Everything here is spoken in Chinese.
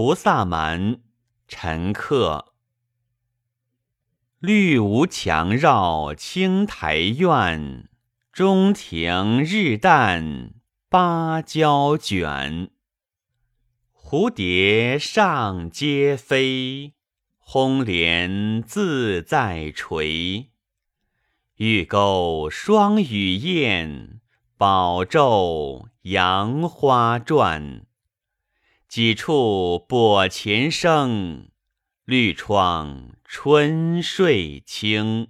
菩萨蛮，陈客。绿芜墙绕青苔院，中庭日淡芭蕉卷。蝴蝶上阶飞，红莲自在垂。玉钩双羽燕，宝帚杨花转。几处拨琴声，绿窗春睡清。